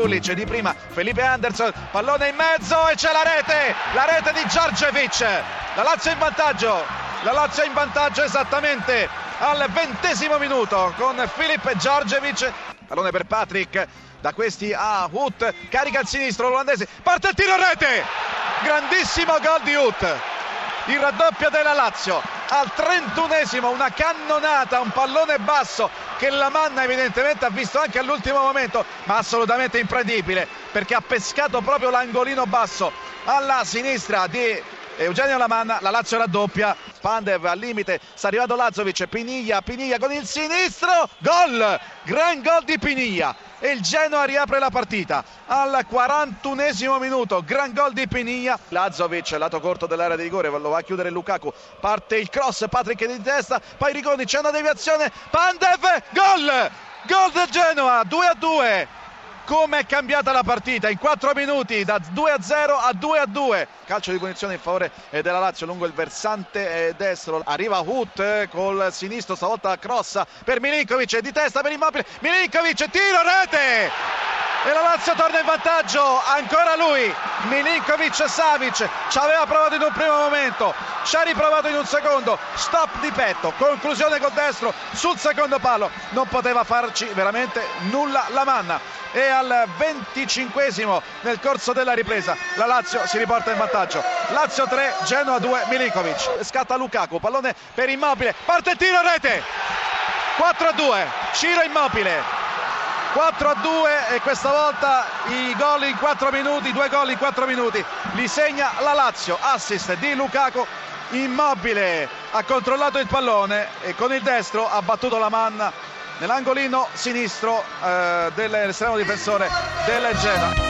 Gullic di prima Felipe Anderson pallone in mezzo e c'è la rete la rete di Giorgevic la Lazio in vantaggio la Lazio in vantaggio esattamente al ventesimo minuto con Filip Giorgevic pallone per Patrick da questi a Hut carica il sinistro l'olandese parte il tiro rete. Grandissimo gol di Hut il raddoppio della Lazio. Al 31esimo una cannonata un pallone basso che la Manna evidentemente ha visto anche all'ultimo momento ma assolutamente impredibile perché ha pescato proprio l'angolino basso. Alla sinistra di Eugenio Lamanna, la Lazio raddoppia, Pandev al limite, sta arrivando Lazovic, Piniglia, Piniglia con il sinistro, gol, gran gol di Piniglia. E il Genoa riapre la partita al 41esimo minuto, gran gol di Piniglia, Lazovic lato corto dell'area di rigore, lo va a chiudere Lukaku, parte il cross, Patrick di testa, poi Rigoni, c'è una deviazione, Pandev, gol, gol del Genoa, 2 a 2 come è cambiata la partita? In 4 minuti da 2 a 0 a 2 a 2 calcio di punizione in favore della Lazio lungo il versante destro. Arriva Hut eh, col sinistro stavolta crossa per Milinkovic di testa per Immobile. Milinkovic tiro rete! E la Lazio torna in vantaggio ancora lui Milinkovic Savic. Ci aveva provato in un primo momento ci ha riprovato in un secondo. Stop di petto conclusione col destro sul secondo palo. Non poteva farci veramente nulla la manna e al 25 nel corso della ripresa la Lazio si riporta in vantaggio. Lazio 3 Genoa 2 Milinkovic. Scatta Lukaku pallone per Immobile. Parte tiro rete. 4 a 2 Ciro Immobile. 4 a 2 e questa volta i gol in 4 minuti, due gol in 4 minuti. Li segna la Lazio, assist di Lukaku. Immobile ha controllato il pallone e con il destro ha battuto la manna nell'angolino sinistro eh, dell'estremo difensore del Genoa